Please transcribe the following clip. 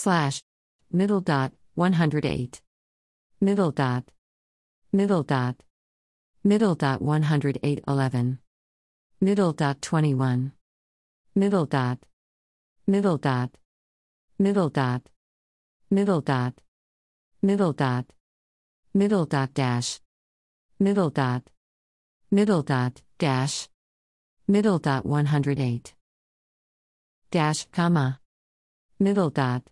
slash middle dot 108 middle dot middle dot middle dot 108 11 middle dot 21 middle dot middle dot middle dot middle dot middle dot middle dot dash. Middle dot middle dot dash. Middle dot 108 dash comma. Middle dot